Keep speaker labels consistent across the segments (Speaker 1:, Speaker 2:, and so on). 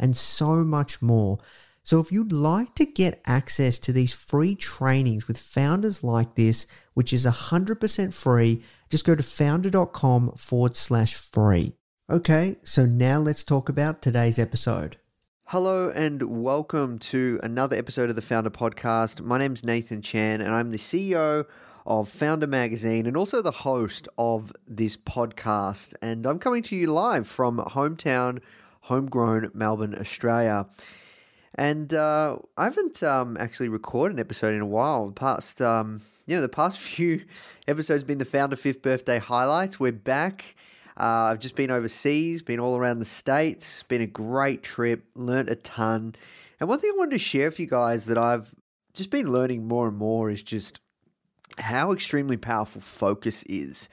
Speaker 1: and so much more. So, if you'd like to get access to these free trainings with founders like this, which is 100% free, just go to foundr.com forward slash free. Okay, so now let's talk about today's episode. Hello and welcome to another episode of the Foundr Podcast. My name's Nathan Chan and I'm the CEO of Foundr Magazine and also the host of this podcast. And I'm coming to you live from hometown, homegrown Melbourne, Australia. And uh, I haven't um, actually recorded an episode in a while. The past, um, you know, the past few episodes have been the Foundr Fifth Birthday highlights. We're back. Uh, I've just been overseas, been all around the states. Been a great trip. Learned a ton. And one thing I wanted to share with you guys that I've just been learning more and more is just how extremely powerful focus is.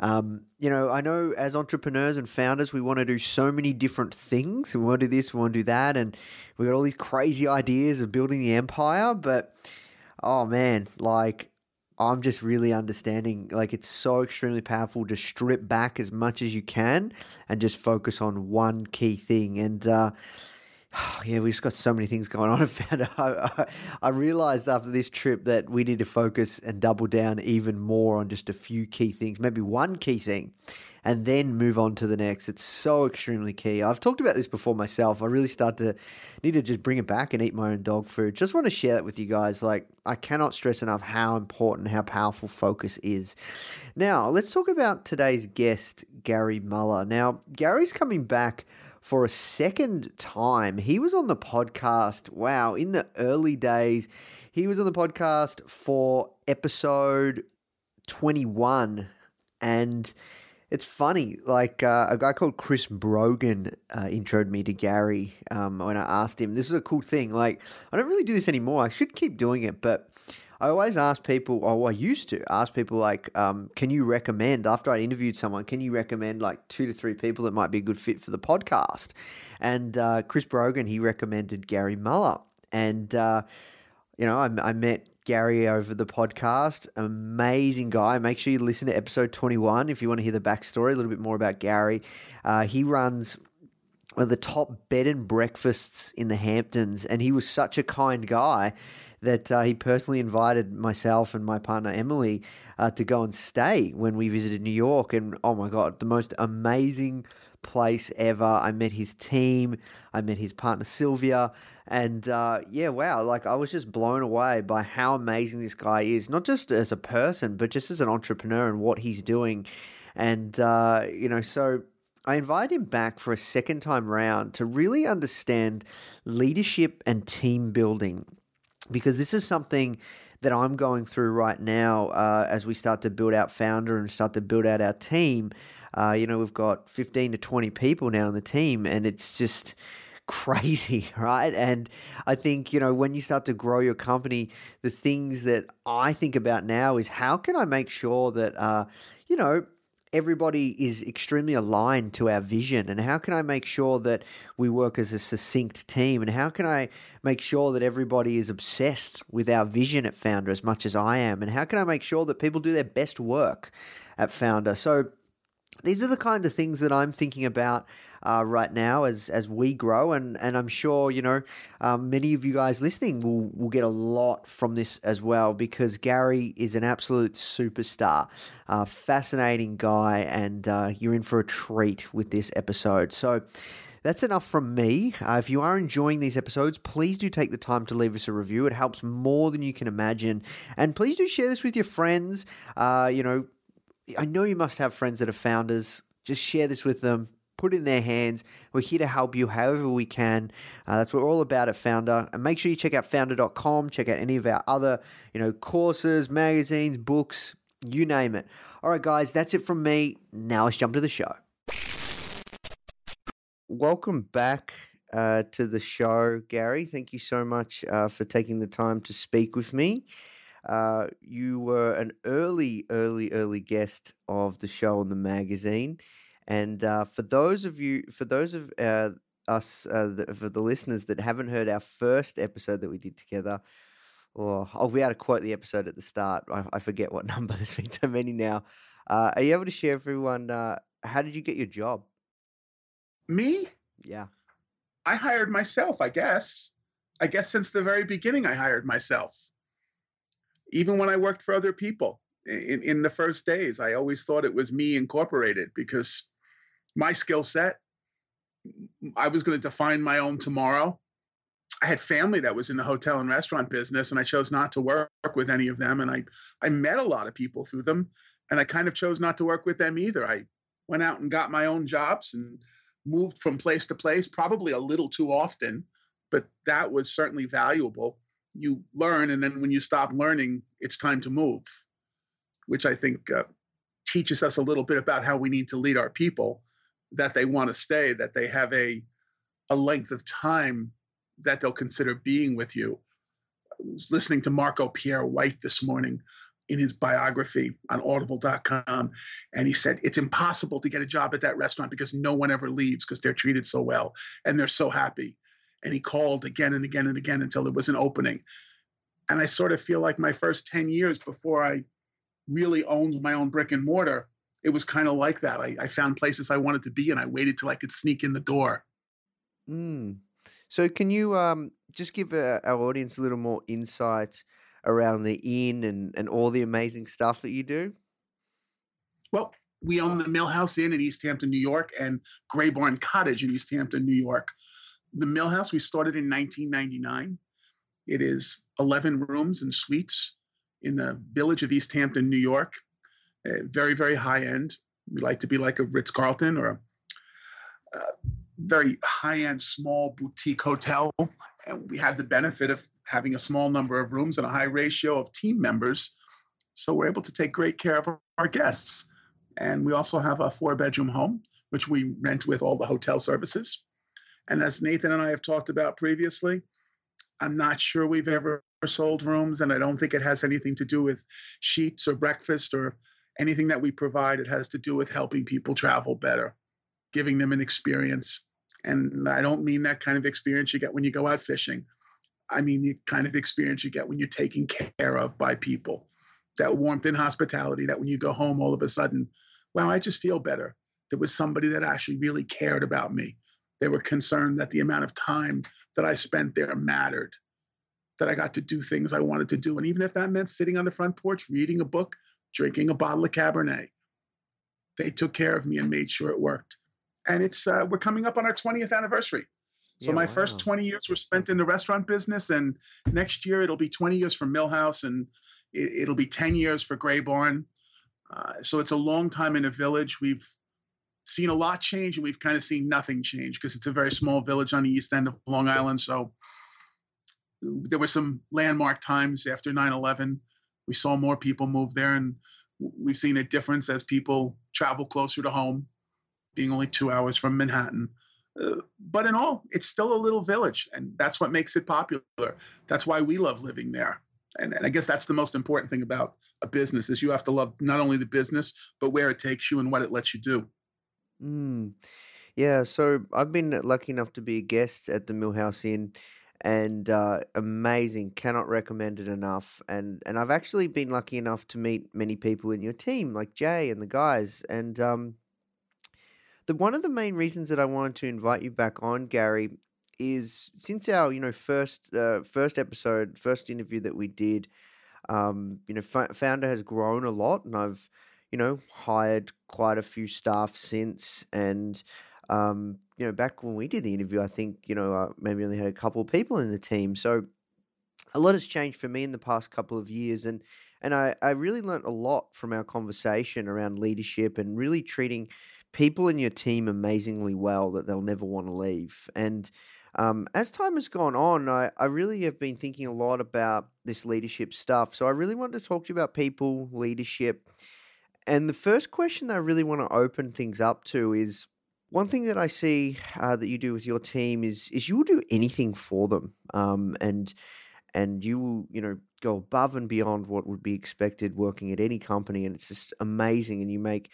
Speaker 1: Um, you know, I know as entrepreneurs and founders, we want to do so many different things. We want to do this, we want to do that, and we got all these crazy ideas of building the empire. But oh man, like I'm just really understanding like it's so extremely powerful to strip back as much as you can and just focus on one key thing. And uh, yeah, we've just got so many things going on. I found I, I, I realized after this trip that we need to focus and double down even more on just a few key things, maybe one key thing, and then move on to the next. It's so extremely key. I've talked about this before myself. I really start to need to just bring it back and eat my own dog food. Just want to share that with you guys. Like, I cannot stress enough how important, how powerful focus is. Now, let's talk about today's guest, Gary Muller. Now, Gary's coming back for a second time. He was on the podcast, wow, in the early days. He was on the podcast for episode 21. And it's funny, like uh, a guy called Chris Brogan uh, introed me to Gary um, when I asked him. This is a cool thing. Like, I don't really do this anymore. I should keep doing it, but I always ask people, or I used to ask people, like, um, can you recommend, after I interviewed someone, can you recommend like two to three people that might be a good fit for the podcast? And uh, Chris Brogan, he recommended Gary Muller. And, uh, you know, I, I met Gary over the podcast. Amazing guy. Make sure you listen to episode 21 if you want to hear the backstory, a little bit more about Gary. Uh, he runs one of the top bed and breakfasts in the Hamptons, and he was such a kind guy that uh, he personally invited myself and my partner Emily uh, to go and stay when we visited New York. And oh my God, the most amazing place ever. I met his team, I met his partner Sylvia, and uh, yeah, wow, like I was just blown away by how amazing this guy is, not just as a person, but just as an entrepreneur and what he's doing. And, uh, you know, so I invited him back for a second time round to really understand leadership and team building because this is something that I'm going through right now uh, as we start to build out Foundr and start to build out our team. Uh, you know, we've got 15 to 20 people now in the team, and it's just crazy, right? And I think, you know, when you start to grow your company, the things that I think about now is how can I make sure that, uh, you know, everybody is extremely aligned to our vision and how can i make sure that we work as a succinct team? And how can i make sure that everybody is obsessed with our vision at Foundr as much as i am? And how can i make sure that people do their best work at Foundr? So these are the kind of things that i'm thinking about uh, right now as as we grow, and and I'm sure you know um, many of you guys listening will will get a lot from this as well because Gary is an absolute superstar, uh, fascinating guy, and uh, you're in for a treat with this episode. So. That's enough from me. Uh, if you are enjoying these episodes, please do take the time to leave us a review. It helps more than you can imagine. And please do share this with your friends. Uh, you know, I know you must have friends that are founders. Just share this with them put in their hands. We're here to help you however we can. Uh, that's what we're all about at Foundr. And make sure you check out foundr.com, check out any of our other, you know, courses, magazines, books, you name it. All right, guys, that's it from me. Now let's jump to the show. Welcome back uh, to the show, Gary. Thank you so much uh, for taking the time to speak with me. Uh, you were an early, early, early guest of the show on the magazine. And uh, for those of you, for those of uh, us, uh, the, for the listeners that haven't heard our first episode that we did together, or I'll be able to quote the episode at the start. I, I forget what number. There's been so many now. Uh, are you able to share everyone? Uh, how did you get your job?
Speaker 2: Me?
Speaker 1: Yeah.
Speaker 2: I hired myself, I guess. I guess since the very beginning, I hired myself. Even when I worked for other people in, in the first days, I always thought it was me incorporated because my skill set. I was going to define my own tomorrow. I had family that was in the hotel and restaurant business, and I chose not to work with any of them. And I, I met a lot of people through them, and I kind of chose not to work with them either. I went out and got my own jobs and moved from place to place, probably a little too often, but that was certainly valuable. You learn, and then when you stop learning, it's time to move, which I think uh, teaches us a little bit about how we need to lead our people that they want to stay, that they have a a length of time that they'll consider being with you. I was listening to Marco Pierre White this morning in his biography on audible.com and he said it's impossible to get a job at that restaurant because no one ever leaves because they're treated so well and they're so happy and he called again and again and again until there was an opening and i sort of feel like my first 10 years before i really owned my own brick and mortar it was kind of like that. I, I, found places I wanted to be, and I waited till I could sneak in the door.
Speaker 1: Mm. So, can you um, just give uh, our audience a little more insight around the inn and, and all the amazing stuff that you do?
Speaker 2: Well, we own the Millhouse Inn in East Hampton, New York, and Gray Barn Cottage in East Hampton, New York. The Millhouse we started in 1999. It is 11 rooms and suites in the village of East Hampton, New York very, very high end. We like to be like a Ritz Carlton or a, very high end, small boutique hotel. And we had the benefit of having a small number of rooms and a high ratio of team members. So we're able to take great care of our guests. And we also have a four bedroom home, which we rent with all the hotel services. And as Nathan and I have talked about previously, I'm not sure we've ever sold rooms, and I don't think it has anything to do with sheets or breakfast or anything that we provide, it has to do with helping people travel better, giving them an experience. And I don't mean that kind of experience you get when you go out fishing. I mean the kind of experience you get when you're taken care of by people. That warmth and hospitality that when you go home, all of a sudden, wow, I just feel better. There was somebody that actually really cared about me. They were concerned that the amount of time that I spent there mattered, that I got to do things I wanted to do. And even if that meant sitting on the front porch, reading a book, drinking a bottle of Cabernet. They took care of me and made sure it worked. And it's uh, we're coming up on our 20th anniversary. So yeah, my wow. first 20 years were spent in the restaurant business, and next year it'll be 20 years for Millhouse, and it, will be 10 years for Gray Barn. Uh, so it's a long time in a village. We've seen a lot change and we've kind of seen nothing change because it's a very small village on the east end of Long Island. So there were some landmark times after 9 11. We saw more people move there, and we've seen a difference as people travel closer to home, being only two hours from Manhattan. Uh, but in all, it's still a little village, and that's what makes it popular. That's why we love living there. And, and I guess that's the most important thing about a business is you have to love not only the business, but where it takes you and what it lets you do.
Speaker 1: Mm. Yeah, so I've been lucky enough to be a guest at the Millhouse Inn and uh, amazing. Cannot recommend it enough. And and I've actually been lucky enough to meet many people in your team, like Jay and the guys. And um, the one of the main reasons that I wanted to invite you back on, Gary, is since our you know first uh, first episode, first interview that we did, um, you know, F- Foundr has grown a lot, and I've you know hired quite a few staff since, and um, you know, back when we did the interview, I think you know uh, maybe only had a couple of people in the team, so a lot has changed for me in the past couple of years, and and I I really learned a lot from our conversation around leadership and really treating people in your team amazingly well that they'll never want to leave and um, as time has gone on, I, I really have been thinking a lot about this leadership stuff. So I really wanted to talk to you about people, leadership. And the first question that I really want to open things up to is one thing that I see uh, that you do with your team is is you will do anything for them, um, and and you will you know go above and beyond what would be expected working at any company, and it's just amazing. And you make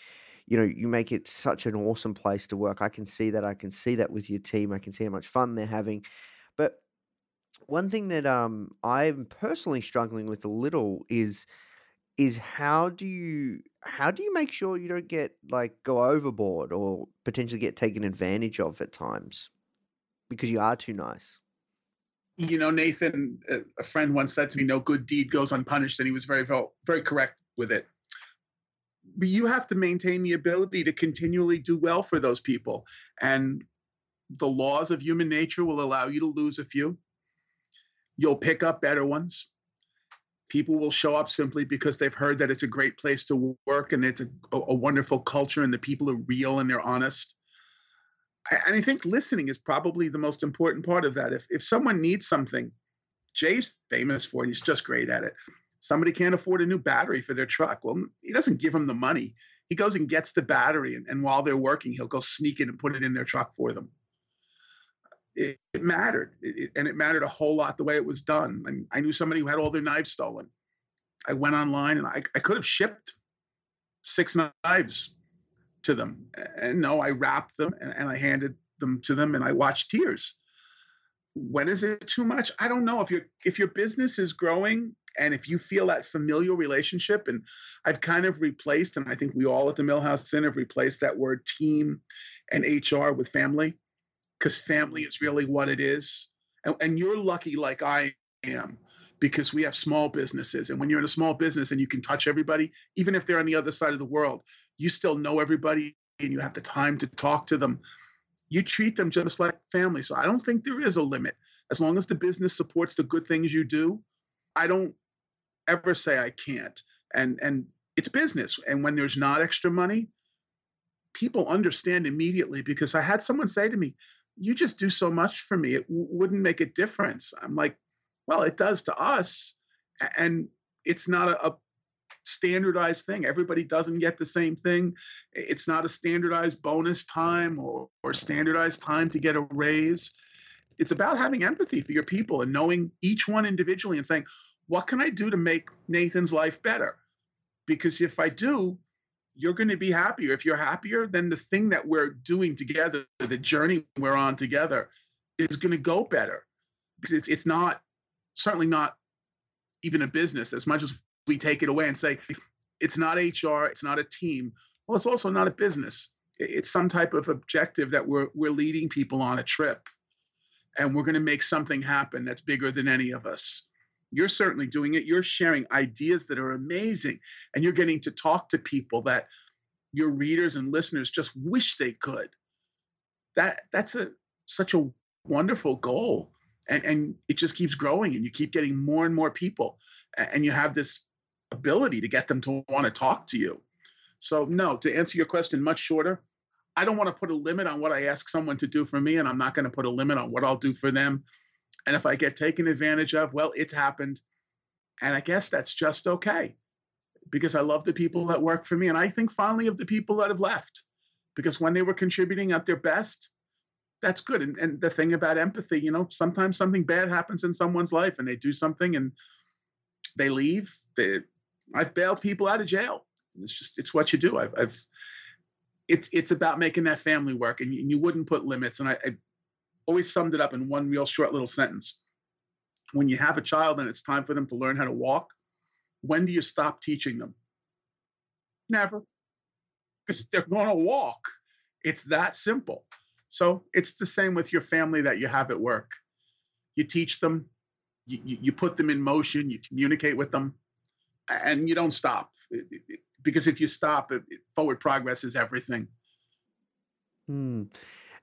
Speaker 1: you know, you make it such an awesome place to work. I can see that. I can see that with your team. I can see how much fun they're having. But one thing that um I'm personally struggling with a little is is how do you how do you make sure you don't get like go overboard or potentially get taken advantage of at times because you are too nice
Speaker 2: you know nathan uh, a friend once said to me no good deed goes unpunished and he was very very correct with it but you have to maintain the ability to continually do well for those people. And the laws of human nature will allow you to lose a few. You'll pick up better ones. People will show up simply because they've heard that it's a great place to work and it's a, a wonderful culture and the people are real and they're honest. And I think listening is probably the most important part of that. If, if someone needs something, Jay's famous for it, he's just great at it somebody can't afford a new battery for their truck. Well, he doesn't give them the money. He goes and gets the battery, and, and while they're working, he'll go sneak it and put it in their truck for them. It, it mattered, it, and it mattered a whole lot the way it was done. I, mean, I knew somebody who had all their knives stolen. I went online and I, I could have shipped six knives to them. And no, I wrapped them and, and I handed them to them and I watched tears. When is it too much? I don't know. If your if your business is growing and if you feel that familial relationship, and I've kind of replaced, and I think we all at the Millhouse Inn have replaced that word team and HR with family, because family is really what it is. And, and you're lucky, like I am, because we have small businesses. And when you're in a small business and you can touch everybody, even if they're on the other side of the world, you still know everybody and you have the time to talk to them. You treat them just like family. So I don't think there is a limit. As long as the business supports the good things you do, I don't ever say I can't. And and it's business. And when there's not extra money, people understand immediately because I had someone say to me, "You just do so much for me. It w- wouldn't make a difference." I'm like, "Well, it does to us." And it's not a, a standardized thing. Everybody doesn't get the same thing. It's not a standardized bonus time or, or standardized time to get a raise. It's about having empathy for your people and knowing each one individually and saying, what can I do to make Nathan's life better? Because if I do, you're going to be happier. If you're happier, then the thing that we're doing together, the journey we're on together, is going to go better. Because it's it's not certainly not even a business as much as we take it away and say it's not HR, it's not a team. Well, it's also not a business. It's some type of objective that we're we're leading people on a trip, and we're going to make something happen that's bigger than any of us. You're certainly doing it. You're sharing ideas that are amazing, and you're getting to talk to people that your readers and listeners just wish they could. That that's a such a wonderful goal, and and it just keeps growing, and you keep getting more and more people, and you have this ability to get them to want to talk to you. So no, to answer your question much shorter, I don't want to put a limit on what I ask someone to do for me, and I'm not going to put a limit on what I'll do for them. And if I get taken advantage of, well, it's happened. And I guess that's just okay because I love the people that work for me. And I think fondly of the people that have left because when they were contributing at their best, that's good. And, and the thing about empathy, you know, sometimes something bad happens in someone's life and they do something and they leave. They, I've bailed people out of jail. It's just, it's what you do. I've, I've it's, it's about making that family work and you, and you wouldn't put limits. And I, I always summed it up in one real short little sentence. When you have a child and it's time for them to learn how to walk, when do you stop teaching them? Never. Because they're going to walk. It's that simple. So it's the same with your family that you have at work. You teach them, you, you put them in motion, you communicate with them, and you don't stop. Because if you stop, forward progress is everything.
Speaker 1: Hmm.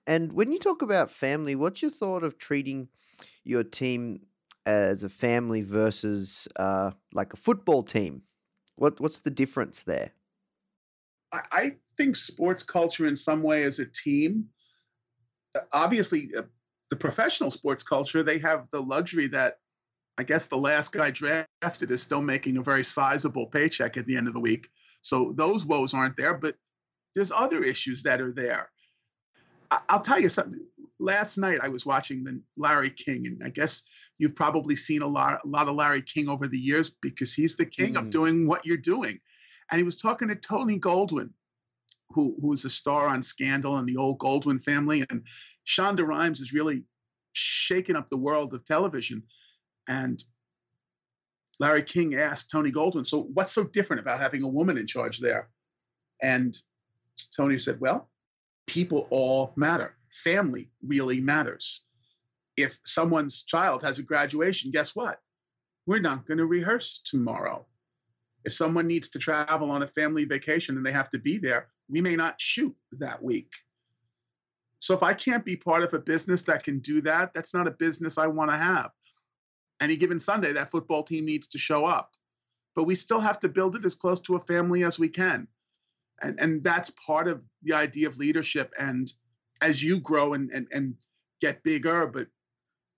Speaker 1: And when you talk about family, what's your thought of treating your team as a family versus uh, like a football team? What what's the difference there?
Speaker 2: I, I think sports culture, in some way, as a team, uh, obviously, uh, the professional sports culture, they have the luxury that I guess the last guy drafted is still making a very sizable paycheck at the end of the week. So those woes aren't there, but there's other issues that are there. I'll tell you something. Last night I was watching the Larry King, and I guess you've probably seen a lot, a lot of Larry King over the years because he's the king mm. of doing what you're doing. And he was talking to Tony Goldwyn, who who was a star on Scandal and the old Goldwyn family, and Shonda Rhimes is really shaking up the world of television. And Larry King asked Tony Goldwyn, "So what's so different about having a woman in charge there?" And Tony said, "Well." People all matter. Family really matters. If someone's child has a graduation, guess what? We're not going to rehearse tomorrow. If someone needs to travel on a family vacation and they have to be there, we may not shoot that week. So if I can't be part of a business that can do that, that's not a business I want to have. Any given Sunday, that football team needs to show up. But we still have to build it as close to a family as we can and and that's part of the idea of leadership. And as you grow and and, and get bigger but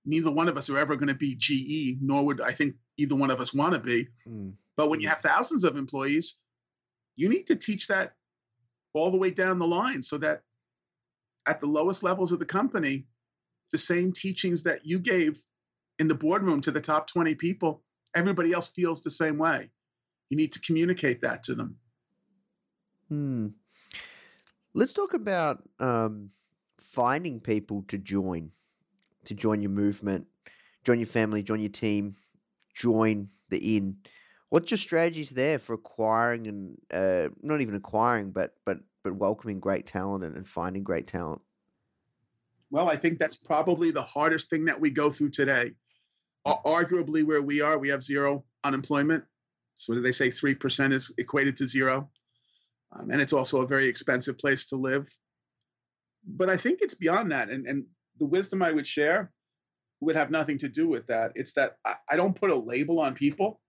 Speaker 2: neither one of us are ever going to be GE nor would i think either one of us want to be. Mm. but when you have thousands of employees you need to teach that all the way down the line so that at the lowest levels of the company the same teachings that you gave in the boardroom to the top 20 people everybody else feels the same way. You need to communicate that to them
Speaker 1: Hmm. Let's talk about um, finding people to join, to join your movement, join your family, join your team, join the inn. What's your strategies there for acquiring and uh, not even acquiring, but but but welcoming great talent and, and finding great talent?
Speaker 2: Well, I think that's probably the hardest thing that we go through today. Arguably, where we are, we have zero unemployment. So, what do they say three percent is equated to zero? Um, and it's also a very expensive place to live. But I think it's beyond that, and and the wisdom I would share would have nothing to do with that. It's that I, I don't put a label on people,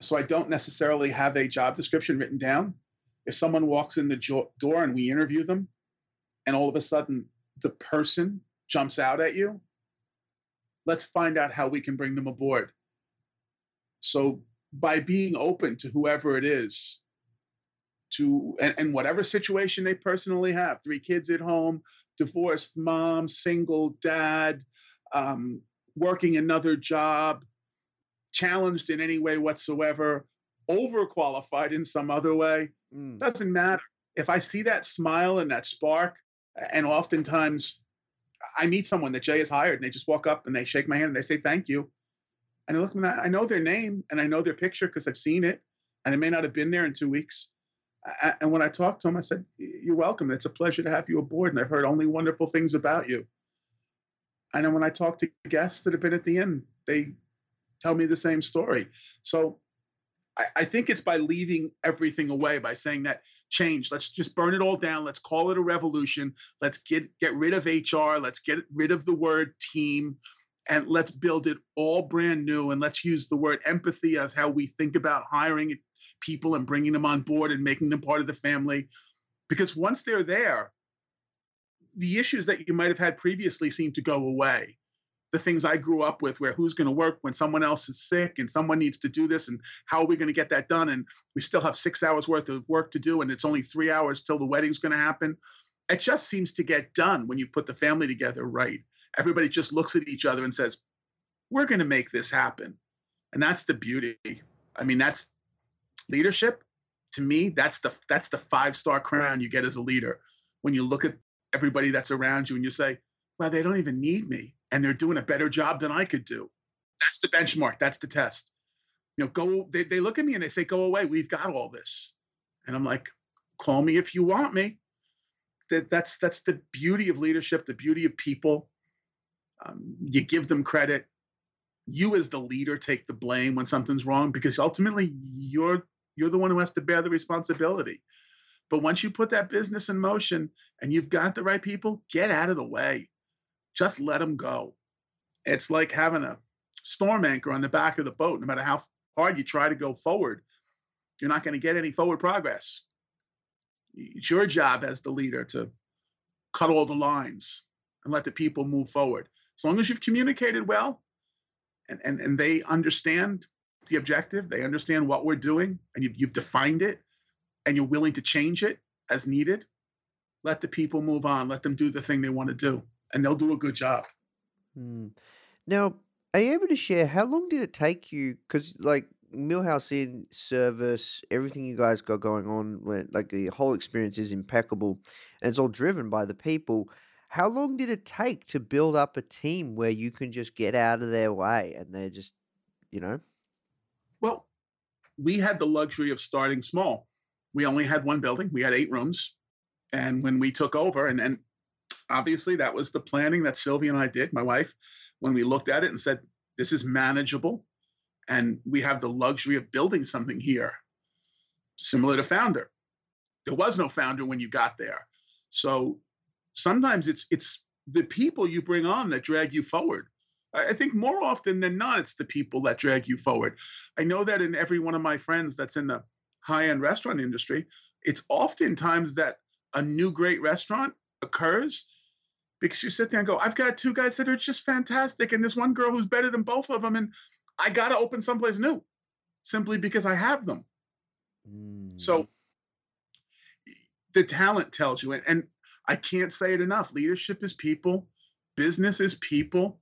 Speaker 2: so I don't necessarily have a job description written down. If someone walks in the jo- door and we interview them, and all of a sudden the person jumps out at you, let's find out how we can bring them aboard. So by being open to whoever it is, to and, and, whatever situation they personally have three kids at home divorced mom single dad um, working another job challenged in any way whatsoever overqualified in some other way mm. doesn't matter. If i see that smile and that spark and oftentimes i meet someone that jay has hired and they just walk up and they shake my hand and they say thank you. And i look at i know their name and i know their picture because i've seen it and it may not have been there in two weeks and when I talked to him, I said, You're welcome. It's a pleasure to have you aboard. And I've heard only wonderful things about you. And then when I talk to guests that have been at the inn, they tell me the same story. So I, I think it's by leaving everything away, by saying that change, let's just burn it all down. Let's call it a revolution. Let's get, get rid of HR. Let's get rid of the word team and let's build it all brand new. And let's use the word empathy as how we think about hiring people and bringing them on board and making them part of the family. Because once they're there, the issues that you might have had previously seem to go away. The things I grew up with, where who's going to work when someone else is sick and someone needs to do this, and how are we going to get that done? And we still have six hours worth of work to do, and it's only three hours till the wedding's going to happen. It just seems to get done when you put the family together right. Everybody just looks at each other and says, We're going to make this happen. And that's the beauty. I mean, that's leadership. To me, that's the that's the five star crown you get as a leader. When you look at everybody that's around you and you say, well, they don't even need me and they're doing a better job than I could do. That's the benchmark. That's the test. You know, go, they, they look at me and they say, go away. We've got all this. And I'm like, call me if you want me. That, that's, that's the beauty of leadership, the beauty of people. Um, you give them credit. You as the leader take the blame when something's wrong because ultimately you're you're the one who has to bear the responsibility. But once you put that business in motion and you've got the right people, get out of the way. Just let them go. It's like having a storm anchor on the back of the boat. No matter how hard you try to go forward, you're not going to get any forward progress. It's your job as the leader to cut all the lines and let the people move forward. As long as you've communicated well and, and, and they understand the objective, they understand what we're doing, and you've, you've defined it, and you're willing to change it as needed, let the people move on. Let them do the thing they want to do, and they'll do a good job.
Speaker 1: Hmm. Now, are you able to share how long did it take you? Because like Millhouse in service, everything you guys got going on, like the whole experience is impeccable, and it's all driven by the people. How long did it take to build up a team where you can just get out of their way and they're just, you know?
Speaker 2: Well, we had the luxury of starting small we only had one building. We had eight rooms. And when we took over, and, and obviously that was the planning that Sylvia and I did, my wife, when we looked at it and said, this is manageable. And we have the luxury of building something here, similar to Foundr. There was no Foundr when you got there. So sometimes it's it's the people you bring on that drag you forward. I think more often than not, it's the people that drag you forward. I know that in every one of my friends that's in the high end restaurant industry, it's oftentimes that a new great restaurant occurs because you sit there and go, I've got two guys that are just fantastic, and this one girl who's better than both of them, and I got to open someplace new simply because I have them. Mm. So the talent tells you, and, and I can't say it enough leadership is people, business is people.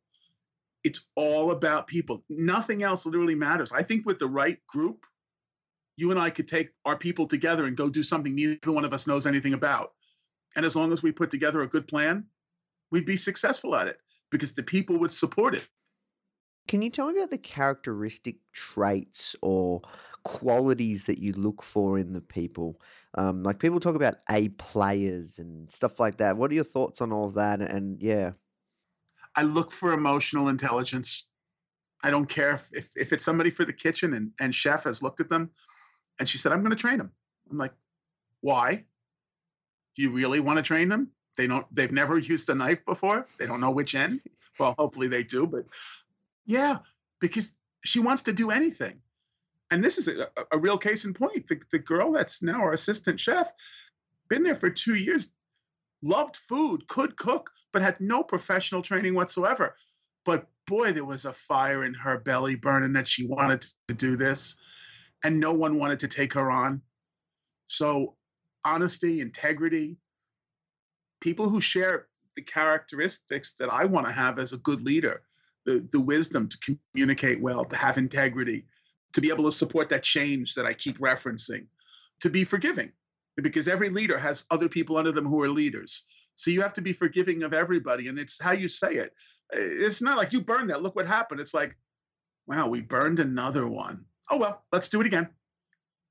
Speaker 2: It's all about people. Nothing else literally matters. I think with the right group, you and I could take our people together and go do something neither one of us knows anything about. And as long as we put together a good plan, we'd be successful at it because the people would support it.
Speaker 1: Can you tell me about the characteristic traits or qualities that you look for in the people? Um, like people talk about A players and stuff like that. What are your thoughts on all of that? And yeah,
Speaker 2: I look for emotional intelligence. I don't care if, if, if it's somebody for the kitchen and, and chef has looked at them and she said, I'm going to train them. I'm like, why? Do you really want to train them? They don't, they've never used a knife before. They don't know which end. Well, hopefully they do, but yeah, because she wants to do anything. And this is a, a real case in point. The, the girl that's now our assistant chef, been there for two years, loved food, could cook, but had no professional training whatsoever. But boy, there was a fire in her belly burning that she wanted to do this and no one wanted to take her on. So, honesty, integrity, people who share the characteristics that I want to have as a good leader the, the wisdom to communicate well, to have integrity, to be able to support that change that I keep referencing, to be forgiving, because every leader has other people under them who are leaders. So you have to be forgiving of everybody, and it's how you say it. Eh, it's not like you burned that. Look what happened. It's like, wow, we burned another one oh, well, let's do it again.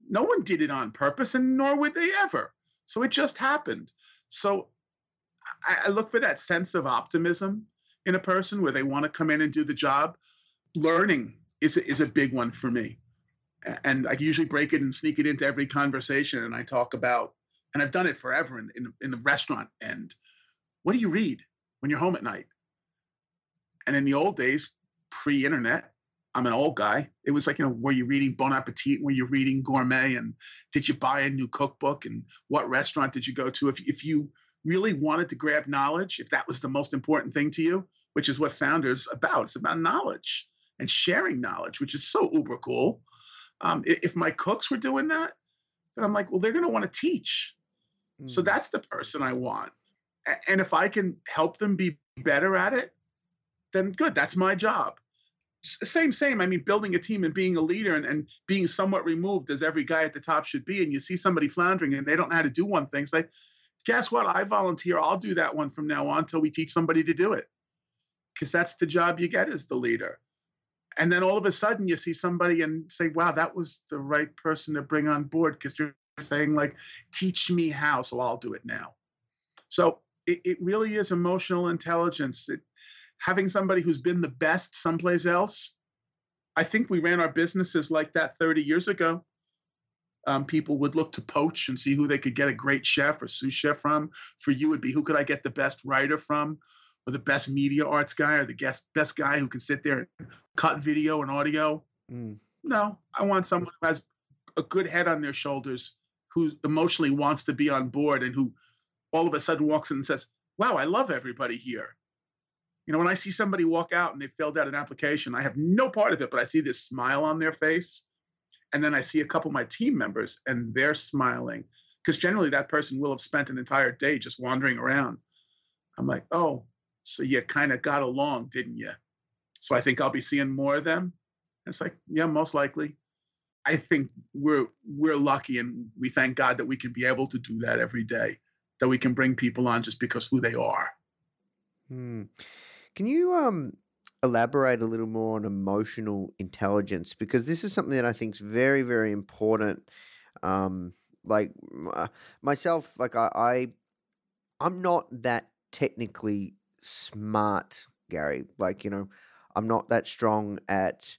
Speaker 2: No one did it on purpose, and nor would they ever. So it just happened. So I, I look for that sense of optimism in a person where they want to come in and do the job. Learning is a, is a big one for me. And I usually break it and sneak it into every conversation. And I talk about, and I've done it forever in, in, in the restaurant end. What do you read when you're home at night? And in the old days, pre internet, I'm an old guy. It was like, you know, were you reading Bon Appetit? Were you reading Gourmet? And did you buy a new cookbook? And what restaurant did you go to? If, if you really wanted to grab knowledge, if that was the most important thing to you, which is what Foundr's about, it's about knowledge and sharing knowledge, which is so uber cool. Um, if my cooks were doing that, then I'm like, well, they're going to want to teach. Mm. So that's the person I want. And if I can help them be better at it, then good. That's my job. Same, same. I mean, building a team and being a leader and, and being somewhat removed as every guy at the top should be. And you see somebody floundering and they don't know how to do one thing. Say, guess what? I volunteer. I'll do that one from now on until we teach somebody to do it. Because that's the job you get as the leader. And then all of a sudden you see somebody and say, wow, that was the right person to bring on board because you're saying, like, teach me how, so I'll do it now. So it, it really is emotional intelligence. It, having somebody who's been the best someplace else. I think we ran our businesses like that 30 years ago. Um, people would look to poach and see who they could get a great chef or sous chef from. For you, it'd be who could I get the best writer from, or the best media arts guy, or the best best guy who can sit there and cut video and audio. Mm. No, I want someone who has a good head on their shoulders, who emotionally wants to be on board, and who all of a sudden walks in and says, "Wow, I love everybody here." You know, when I see somebody walk out and they filled out an application, I have no part of it, but I see this smile on their face. And then I see a couple of my team members and they're smiling because generally that person will have spent an entire day just wandering around. I'm like, oh, so you kind of got along, didn't you? So I think I'll be seeing more of them. It's like, yeah, most likely. I think we're we're lucky and we thank God that we can be able to do that every day, that we can bring people on just because who they are.
Speaker 1: Hmm. Can you um elaborate a little more on emotional intelligence because this is something that I think is very very important. Um, like uh, myself, like I, I I'm not that technically smart, Gary. Like you know, I'm not that strong at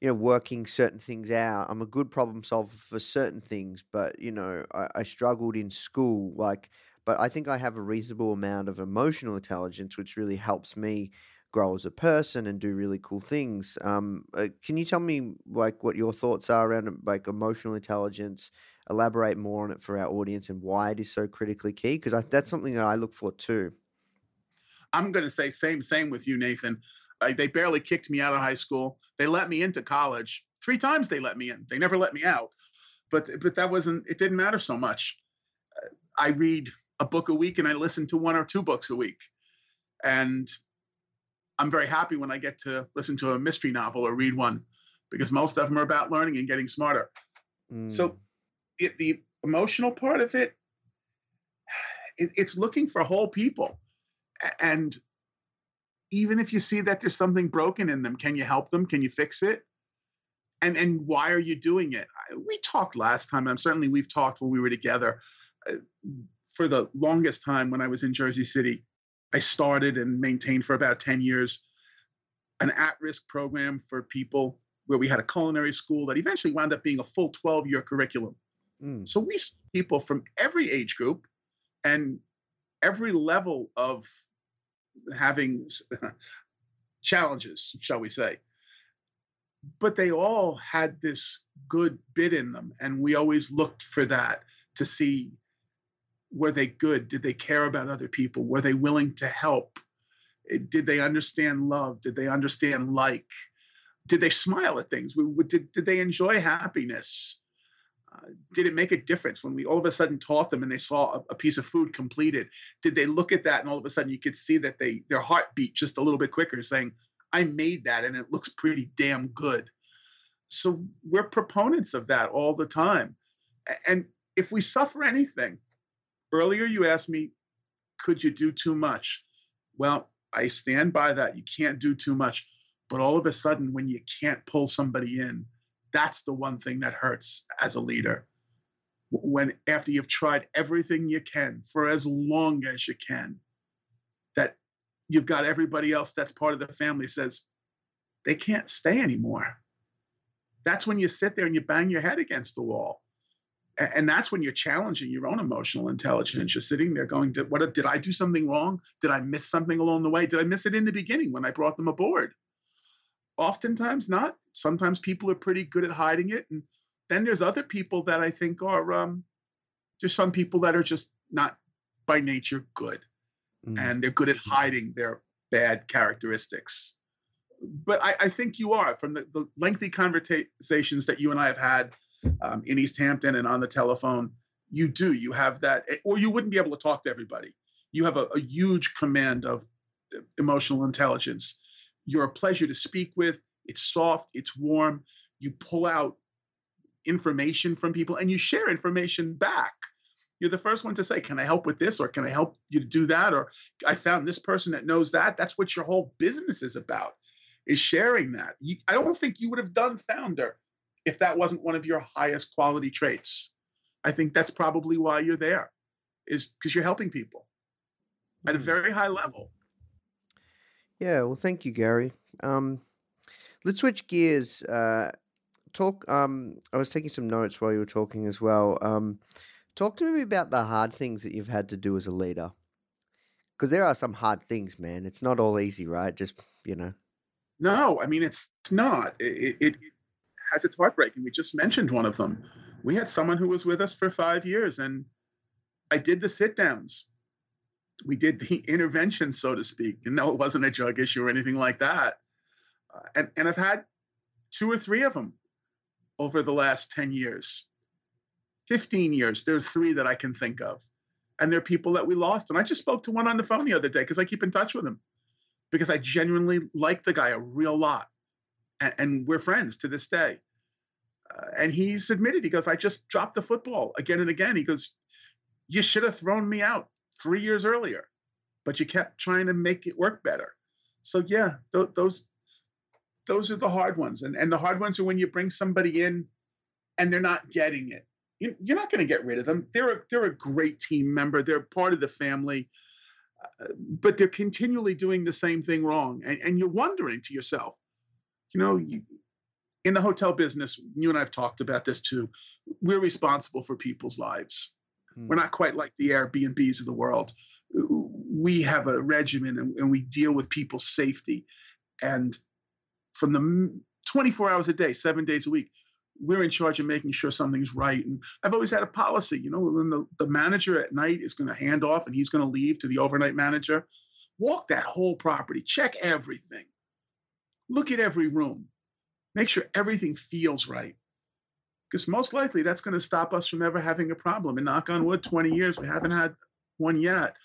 Speaker 1: you know working certain things out. I'm a good problem solver for certain things, but you know, I, I struggled in school. Like but I think I have a reasonable amount of emotional intelligence, which really helps me grow as a person and do really cool things. Um, uh, can you tell me like what your thoughts are around like emotional intelligence? Elaborate more on it for our audience and why it is so critically key because that's something that I look for too.
Speaker 2: I'm going to say same same with you, Nathan. Uh, they barely kicked me out of high school. They let me into college three times. They let me in. They never let me out. But but that wasn't. It didn't matter so much. I read a book a week and I listen to one or two books a week. And I'm very happy when I get to listen to a mystery novel or read one because most of them are about learning and getting smarter. Mm. So it, the emotional part of it, it, it's looking for whole people. And even if you see that there's something broken in them, can you help them? Can you fix it? And and why are you doing it? We talked last time, and certainly we've talked when we were together. Uh, for the longest time when I was in Jersey City, I started and maintained for about 10 years an at risk program for people where we had a culinary school that eventually wound up being a full 12 year curriculum. Mm. So we people from every age group and every level of having challenges, shall we say. But they all had this good bit in them. And we always looked for that to see were they good? Did they care about other people? Were they willing to help? Eh, did they understand love? Did they understand like? Did they smile at things? Did, did they enjoy happiness? Uh, did it make a difference when we all of a sudden taught them and they saw a, a, piece of food completed? Did they look at that and all of a sudden you could see that they their heart beat just a little bit quicker, saying, "I made that and it looks pretty damn good." So we're proponents of that all the time, and if we suffer anything, Earlier, you asked me, could you do too much? Well, I stand by that. You can't do too much. But all of a sudden, when you can't pull somebody in, that's the one thing that hurts as a leader. When after you've tried everything you can for as long as you can, that you've got everybody else that's part of the family says they can't stay anymore. That's when you sit there and you bang your head against the wall and that's when you're challenging your own emotional intelligence. You're sitting there going did, what did i do something wrong? Did i miss something along the way? Did i miss it in the beginning when i brought them aboard? Oftentimes not. Sometimes people are pretty good at hiding it and then there's other people that i think are um, there's some people that are just not by nature good,
Speaker 1: Mm.
Speaker 2: and they're good at hiding their bad characteristics. But I, I think you are from the, the lengthy conversations that you and I have had um, in East Hampton and on the telephone. You do. You have that, eh, or you wouldn't be able to talk to everybody. You have a, a huge command of uh, emotional intelligence. You're a pleasure to speak with. It's soft. It's warm. You pull out information from people and you share information back. You're the first one to say, Can I help with this? Or can I help you to do that? Or I found this person that knows that. That's what your whole business is about, is sharing that. You, I don't think you would have done Foundr if that wasn't one of your highest quality traits. I think that's probably why you're there, is because you're helping people at a
Speaker 1: Mm.
Speaker 2: very high level.
Speaker 1: Yeah, well, thank you, Gary. Um, let's switch gears. Uh, talk. Um, I was taking some notes while you were talking as well. Um, talk to me about the hard things that you've had to do as a leader, because there are some hard things, man. It's not all easy, right? Just you know.
Speaker 2: No, I mean it's, it's not. It, it, it has its heartbreaking. We just mentioned one of them. We had someone who was with us for five years, and I did the sit downs. We did the intervention, so to speak. And no, it wasn't a drug issue or anything like that. Uh, and and I've had two or three of them over the last ten years, fifteen years. There's three that I can think of, and they're people that we lost. And I just spoke to one on the phone the other day because I keep in touch with him because I genuinely like the guy a real lot. And, we're friends to this day. Uh, and he's admitted, he goes, I just dropped the football again and again. He goes, You should have thrown me out three years earlier, but you kept trying to make it work better. So, yeah, th- those. Those are the hard ones, and and the hard ones are when you bring somebody in, and they're not getting it. You, you're not going to get rid of them. They're a, they're a great team member. They're part of the family but they're continually doing the same thing wrong. And, and you're wondering to yourself, you know, you, in the hotel business, you and I have talked about this too. We're responsible for people's lives.
Speaker 1: Hmm.
Speaker 2: We're not quite like the Airbnbs of the world. We have a regimen and, and we deal with people's safety. And from the 24 hours a day, seven days a week, we're in charge of making sure something's right. And I've always had a policy, you know, when the, the manager at night is going to hand off and he's going to leave to the overnight manager, walk that whole property, check everything, look at every room, make sure everything feels right. Because most likely that's going to stop us from ever having a problem. And knock on wood, 20 years, we haven't had one yet.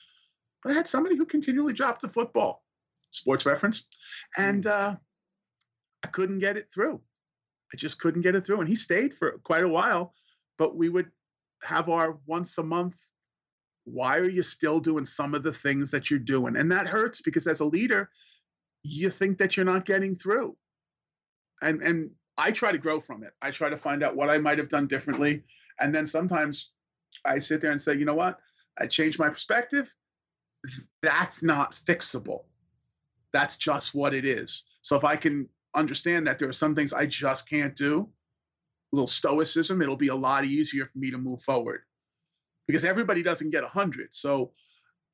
Speaker 2: But I had somebody who continually dropped the football, sports reference, and uh, I couldn't get it through. I just couldn't get it through. And he stayed for quite a while, but we would have our once a month. Why are you still doing some of the things that you're doing? And that hurts because as a leader, you think that you're not getting through. And and I try to grow from it. I try to find out what I might have done differently. And then sometimes I sit there and say, you know what? I changed my perspective. That's not fixable. That's just what it is. So if I can understand that there are some things I just can't do, a little stoicism, it'll be a lot easier for me to move forward. Because everybody doesn't get 100. So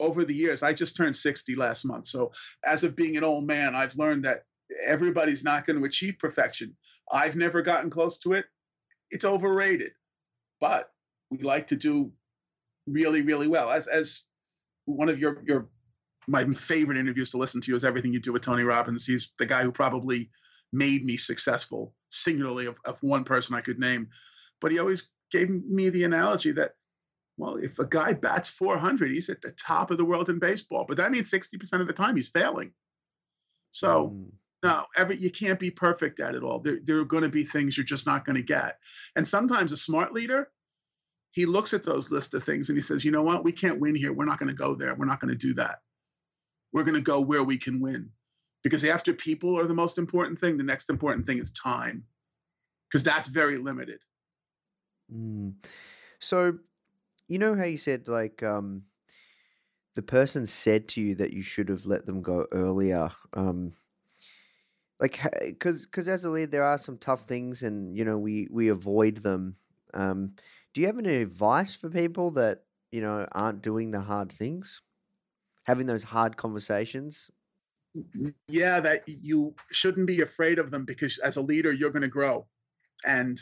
Speaker 2: over the years, I just turned 60 last month. So as of being an old man, I've learned that everybody's not going to achieve perfection. I've never gotten close to it. It's overrated. But we like to do really, really well. As as one of your your my favorite interviews to listen to is everything you do with Tony Robbins. He's the guy who probably made me successful, singularly of, of one person I could name. But he always gave me the analogy that, well, if a guy bats 400, he's at the top of the world in baseball. But that means 60% of the time he's failing. So
Speaker 1: Mm.
Speaker 2: no, every you can't be perfect at it all. There, there are going to be things you're just not going to get. And sometimes a smart leader, he looks at those list of things and he says, you know what, we can't win here. We're not going to go there. We're not going to do that. We're going to go where we can win. Because after people are the most important thing, the next important thing is time. Because that's very limited.
Speaker 1: Mm. So, you know how you said like um, the person said to you that you should have let them go earlier. Um, like, because because as a lead, there are some tough things, and you know we we avoid them. Um, do you have any advice for people that you know aren't doing the hard things, having those hard conversations?
Speaker 2: Yeah, that you shouldn't be afraid of them because as a leader, you're going to grow. And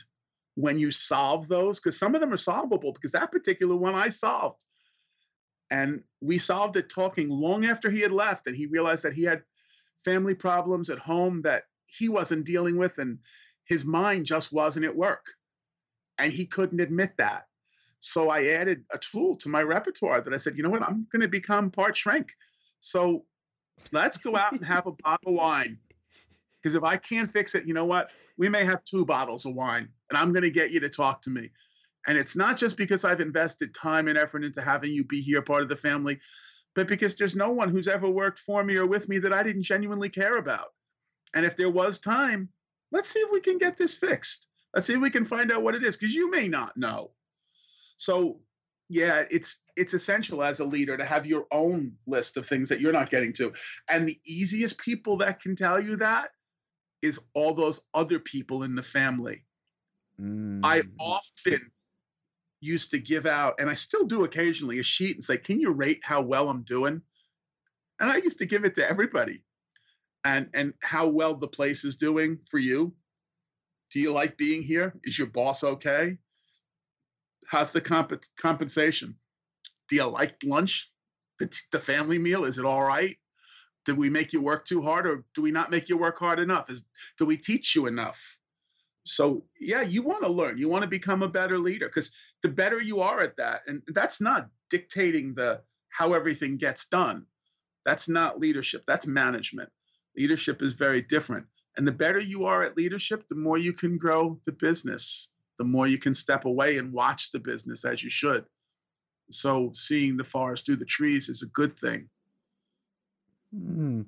Speaker 2: when you solve those, because some of them are solvable, because that particular one I solved. And we solved it talking long after he had left, and he realized that he had family problems at home that he wasn't dealing with, and his mind just wasn't at work. And he couldn't admit that. So I added a tool to my repertoire that I said, you know what, I'm going to become part shrink. So let's go out and have a bottle of wine. Because if I can't fix it, you know what? We may have two bottles of wine, and I'm going to get you to talk to me. And it's not just because I've invested time and effort into having you be here, part of the family, but because there's no one who's ever worked for me or with me that I didn't genuinely care about. And if there was time, let's see if we can get this fixed. Let's see if we can find out what it is, because you may not know. So, yeah, it's it's essential as a leader to have your own list of things that you're not getting to. And the easiest people that can tell you that is all those other people in the family. Mm. I often used to give out, and I still do occasionally, a sheet and say, Can you rate how well I'm doing? And I used to give it to everybody. And and how well the place is doing for you. Do you like being here? Is your boss okay? How's the comp- compensation? Do you like lunch? The, the family meal, is it all right? Did we make you work too hard or do we not make you work hard enough? Is do we teach you enough? So yeah, you want to learn. You want to become a better leader because the better you are at that, and that's not dictating the how everything gets done. That's not leadership. That's management. Leadership is very different. And the better you are at leadership, the more you can grow the business, the more you can step away and watch the business as you should. So seeing the forest through the trees is a good thing.
Speaker 1: Hmm.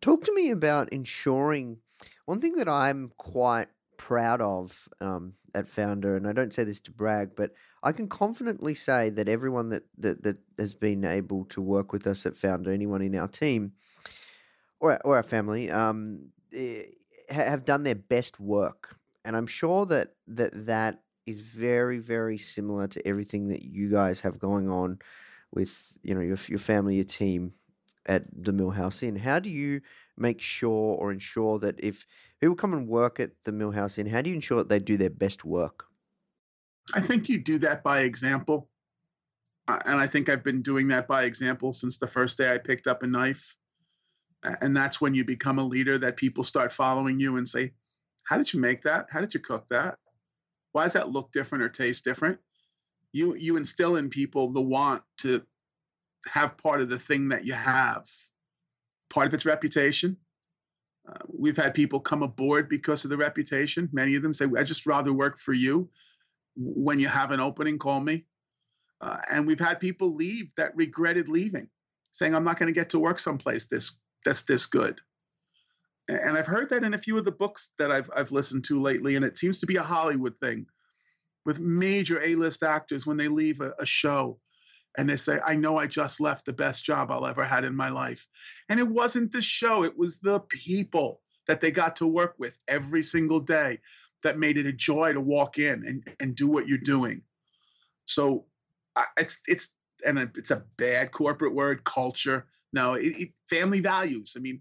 Speaker 1: Talk to me about ensuring one thing that I'm quite proud of um, at Foundr, and I don't say this to brag, but I can confidently say that everyone that, that, that has been able to work with us at Foundr, anyone in our team or, or our family, um, eh, have done their best work. And I'm sure that, that that is very, very similar to everything that you guys have going on with you know your, your family, your team at the Millhouse Inn. How do you make sure or ensure that if people come and work at the Millhouse Inn, how do you ensure that they do their best work?
Speaker 2: I think you do that by example. Uh, and I think I've been doing that by example since the first day I picked up a knife. And that's when you become a leader that people start following you and say, How did you make that? How did you cook that? Why does that look different or taste different? You, you instill in people the want to have part of the thing that you have. Part of its reputation, uh, we've had people come aboard because of the reputation. Many of them say, "I just rather work for you." When you have an opening, call me. Uh, and we've had people leave that regretted leaving, saying, "I'm not going to get to work someplace this that's this good." And I've heard that in a few of the books that I've I've listened to lately, and it seems to be a Hollywood thing, with major A-list actors when they leave a, a show and they say, I know I just left the best job I'll ever had in my life. And it wasn't the show, it was the people that they got to work with every single day that made it a joy to walk in and, and do what you're doing. So it's it's and it's a bad corporate word, culture. No, it, it, family values. I mean,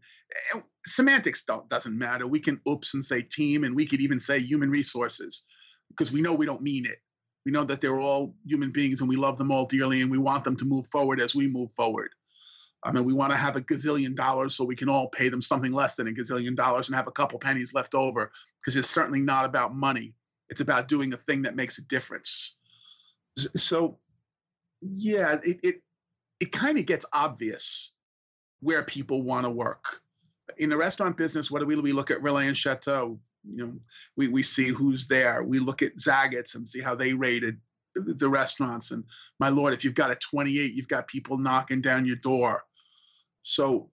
Speaker 2: semantics don't doesn't matter. We can oops and say team, and we could even say human resources because we know we don't mean it. We know that they're all human beings and we love them all dearly and we want them to move forward as we move forward. I mean, we want to have a gazillion dollars so we can all pay them something less than a gazillion dollars and have a couple pennies left over because it's certainly not about money. It's about doing a thing that makes a difference. So, yeah, it it, it kind of gets obvious where people want to work. In the restaurant business, what do we, we look at Relais and Chateau? You know, we, we see who's there. We look at Zagat's and see how they rated the restaurants. And my Lord, if you've got a 28, you've got people knocking down your door. So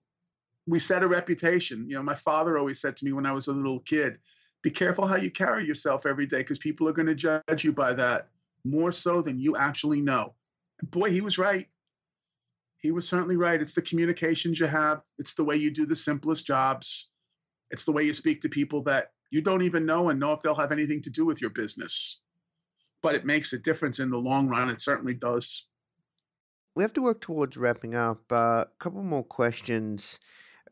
Speaker 2: we set a reputation. You know, my father always said to me when I was a little kid, be careful how you carry yourself every day because people are going to judge you by that more so than you actually know. Boy, he was right. He was certainly right. It's the communications you have, it's the way you do the simplest jobs, it's the way you speak to people that you don't even know and know if they'll have anything to do with your business. But it makes a difference in the long run. It certainly does.
Speaker 1: We have to work towards wrapping up. A uh, couple more questions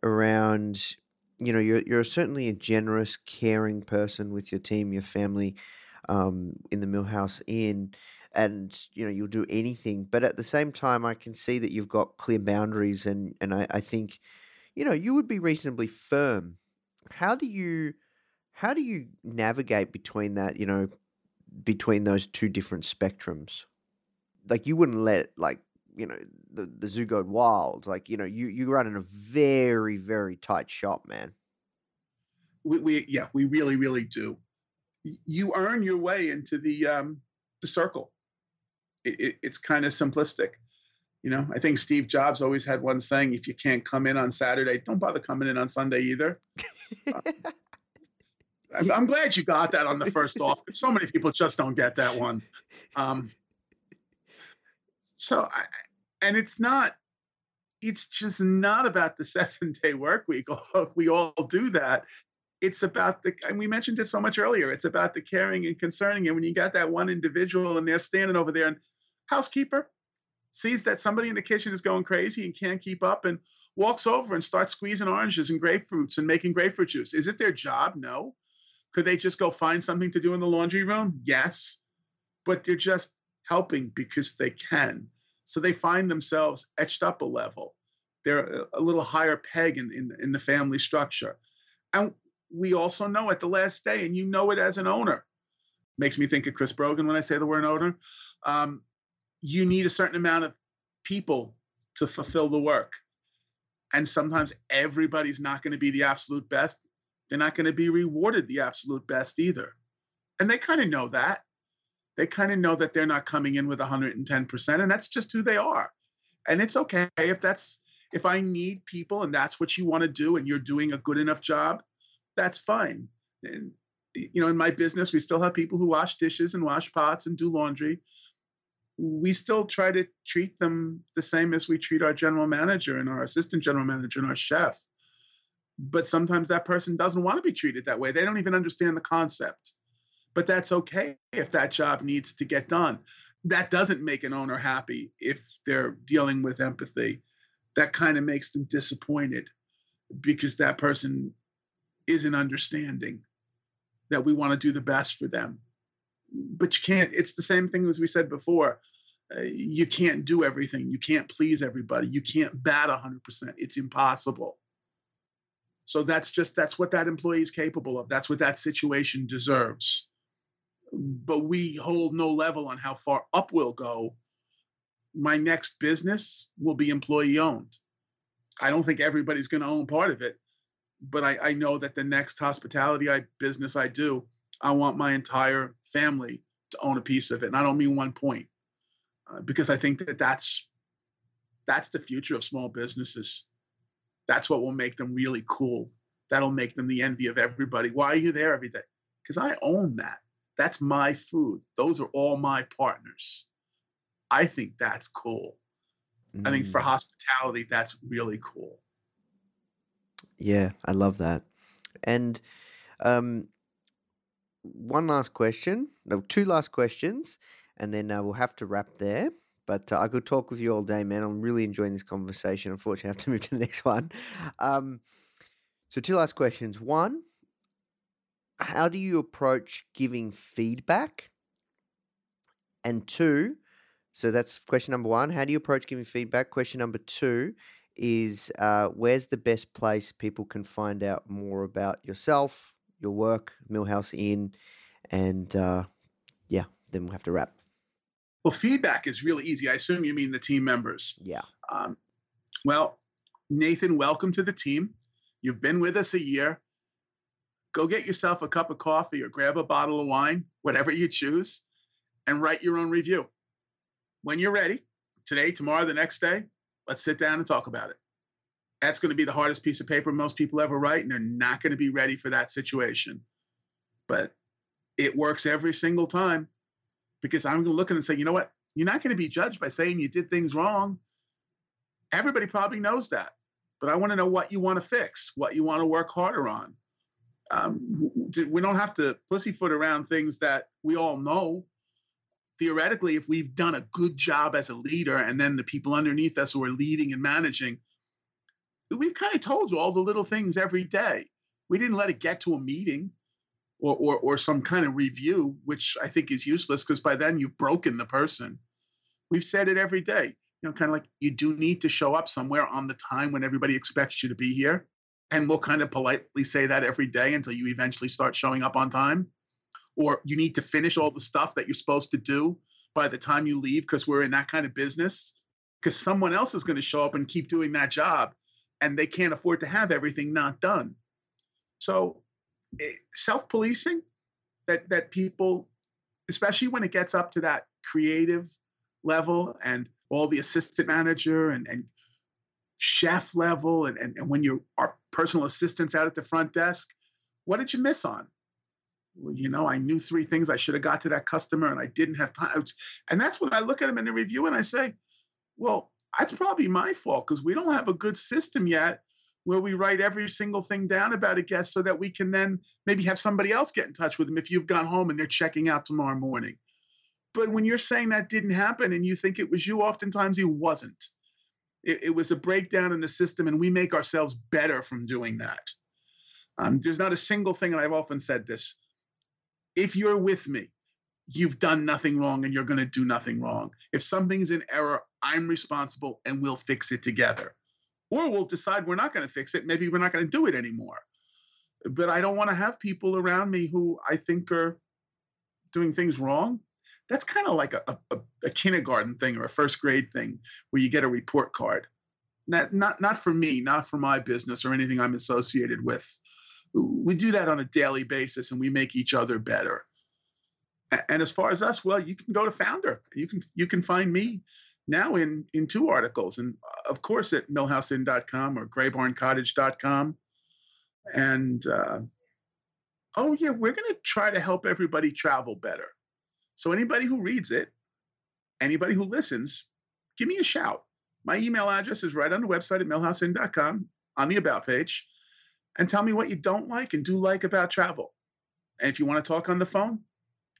Speaker 1: around, you know, you're, you're certainly a generous, caring person with your team, your family. um, in the Millhouse Inn, and you know you'll do anything. But at the same time, I can see that you've got clear boundaries, and and I, I think, you know, you would be reasonably firm. How do you how do you navigate between that? You know, between those two different spectrums. Like you wouldn't let like you know the the zoo go wild. Like you know you you run in a very very tight shop, man.
Speaker 2: We, we yeah we really really do. You earn your way into the um, the circle. It, it, it's kind of simplistic. You know, I think Steve Jobs always had one saying: "If you can't come in on Saturday, don't bother coming in on Sunday either." uh, I'm, glad you got that on the first off. So many people just don't get that one. Um, so, I, and it's not. It's just not about the seven day work week. We all do that. It's about the, and we mentioned it so much earlier. It's about the caring and concerning. And when you got that one individual and they're standing over there and housekeeper sees that somebody in the kitchen is going crazy and can't keep up and walks over and starts squeezing oranges and grapefruits and making grapefruit juice. Is it their job? No. Could they just go find something to do in the laundry room? Yes. But they're just helping because they can. So they find themselves etched up a level. They're a little higher peg in, in, in the family structure. And we also know at the last day, and you know it as an owner, makes me think of Chris Brogan when I say the word owner. Um, you need a certain amount of people to fulfill the work. And sometimes everybody's not going to be the absolute best they're not going to be rewarded the absolute best either. And they kind of know that. They kind of know that they're not coming in with 110%, and that's just who they are. And it's okay if that's if I need people and that's what you want to do and you're doing a good enough job, that's fine. And you know, in my business, we still have people who wash dishes and wash pots and do laundry. We still try to treat them the same as we treat our general manager and our assistant general manager and our chef but sometimes that person doesn't want to be treated that way. They don't even understand the concept. But that's okay if that job needs to get done. That doesn't make an owner happy if they're dealing with empathy. That kind of makes them disappointed because that person isn't understanding that we want to do the best for them. But you can't, it's the same thing as we said before. Uh, you can't do everything. You can't please everybody. You can't bat 100%. It's impossible so that's just that's what that employee is capable of. That's what that situation deserves. But we hold no level on how far up we'll go. My next business will be employee owned. I don't think everybody's going to own part of it, but I, I know that the next hospitality I, business I do, I want my entire family to own a piece of it, and I don't mean one point, uh, because I think that that's that's the future of small businesses. That's what will make them really cool. That'll make them the envy of everybody. Why are you there every day? Because I own that. That's my food. Those are all my partners. I think that's cool. Mm. I think for mm. hospitality, that's really cool.
Speaker 1: Yeah, I love that. And um, one last question, no, two last questions, and then uh, we'll have to wrap there. But uh, I could talk with you all day, man. I'm really enjoying this conversation. Unfortunately, I have to move to the next one. Um, so, two last questions. One, how do you approach giving feedback? And two, so that's question number one. How do you approach giving feedback? Question number two is uh, where's the best place people can find out more about yourself, your work, Millhouse Inn, and uh, yeah, then we'll have to wrap.
Speaker 2: Well, feedback is really easy. I assume you mean the team members.
Speaker 1: Yeah.
Speaker 2: Um, well, Nathan, welcome to the team. You've been with us a year. Go get yourself a cup of coffee or grab a bottle of wine, whatever you choose, and write your own review. When you're ready, today, tomorrow, the next day, let's sit down and talk about it. That's going to be the hardest piece of paper most people ever write, and they're not going to be ready for that situation. But it works every single time because I'm going to look at it and say, you know what? You're not going to be judged by saying you did things wrong. Everybody probably knows that, but I want to know what you want to fix, what you want to work harder on. Um, we don't have to pussyfoot around things that we all know. Theoretically, if we've done a good job as a leader, and then the people underneath us who are leading and managing, we've kind of told you all the little things every day. We didn't let it get to a meeting or, or, or some kind of review, which I think is useless because by then you've broken the person. We've said it every day. You know, kind of like you do need to show up somewhere on the time when everybody expects you to be here. And we'll kind of politely say that every day until you eventually start showing up on time. Or you need to finish all the stuff that you're supposed to do by the time you leave because we're in that kind of business. Because someone else is going to show up and keep doing that job and they can't afford to have everything not done. So Eh, self-policing that that people especially when it gets up to that creative level and all the assistant manager and, and chef level and, and, and when you are our personal assistants out at the front desk what did you miss on? Well, you know i knew three things i should have got to that customer and i didn't have time and that's when i look at them in the review and i say well that's probably my fault because we don't have a good system yet where we write every single thing down about a guest so that we can then maybe have somebody else get in touch with them if you've gone home and they're checking out tomorrow morning. But when you're saying that didn't happen and you think it was you, oftentimes it wasn't. It, it was a breakdown in the system, and we make ourselves better from doing that. Um, there's not a single thing, and I've often said this if you're with me, you've done nothing wrong and you're going to do nothing wrong. If something's in error, I'm responsible and we'll fix it together or we'll decide we're not going to fix it. Maybe we're not going to do it anymore. But I don't want to have people around me who I think are doing things wrong. That's kind of like a, a, a, kindergarten thing or a first grade thing where you get a report card. Not, not, not for me, not for my business or anything I'm associated with. We do that on a daily basis and we make each other better. And as far as us, well, you can go to Foundr. You can you can find me now in in two articles, and uh, of course at millhouseinn.com or graybarncottage.com. And uh, oh yeah, we're going to try to help everybody travel better. So anybody who reads it, anybody who listens, give me a shout. My email address is right on the website at millhouseinn.com on the about page, and tell me what you don't like and do like about travel. And if you want to talk on the phone,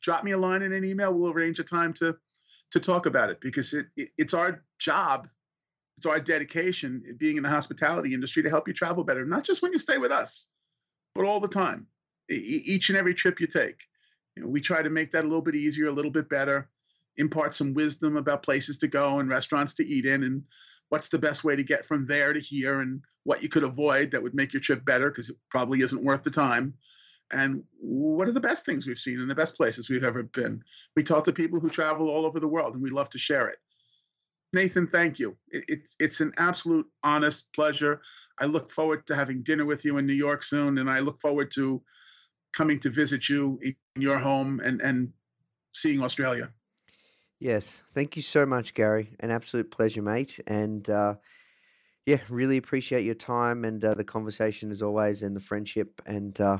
Speaker 2: drop me a line in an email. We'll arrange a time to to talk about it because it, it, it's our job, it's our dedication, being in the hospitality industry, to help you travel better. Not just when you stay with us, but all the time, e- each and every trip you take. You know, we try to make that a little bit easier, a little bit better, impart some wisdom about places to go and restaurants to eat in, and what's the best way to get from there to here, and what you could avoid that would make your trip better because it probably isn't worth the time and what are the best things we've seen and the best places we've ever been. We talk to people who travel all over the world, and we love to share it. Nathan, thank you. It, it's it's an absolute honest pleasure. I look forward to having dinner with you in New York soon, and I look forward to coming to visit you in your home and and seeing Australia.
Speaker 1: Yes, thank you so much, Gary. An absolute pleasure, mate. And uh, yeah, really appreciate your time and uh, the conversation as always, and the friendship. And uh,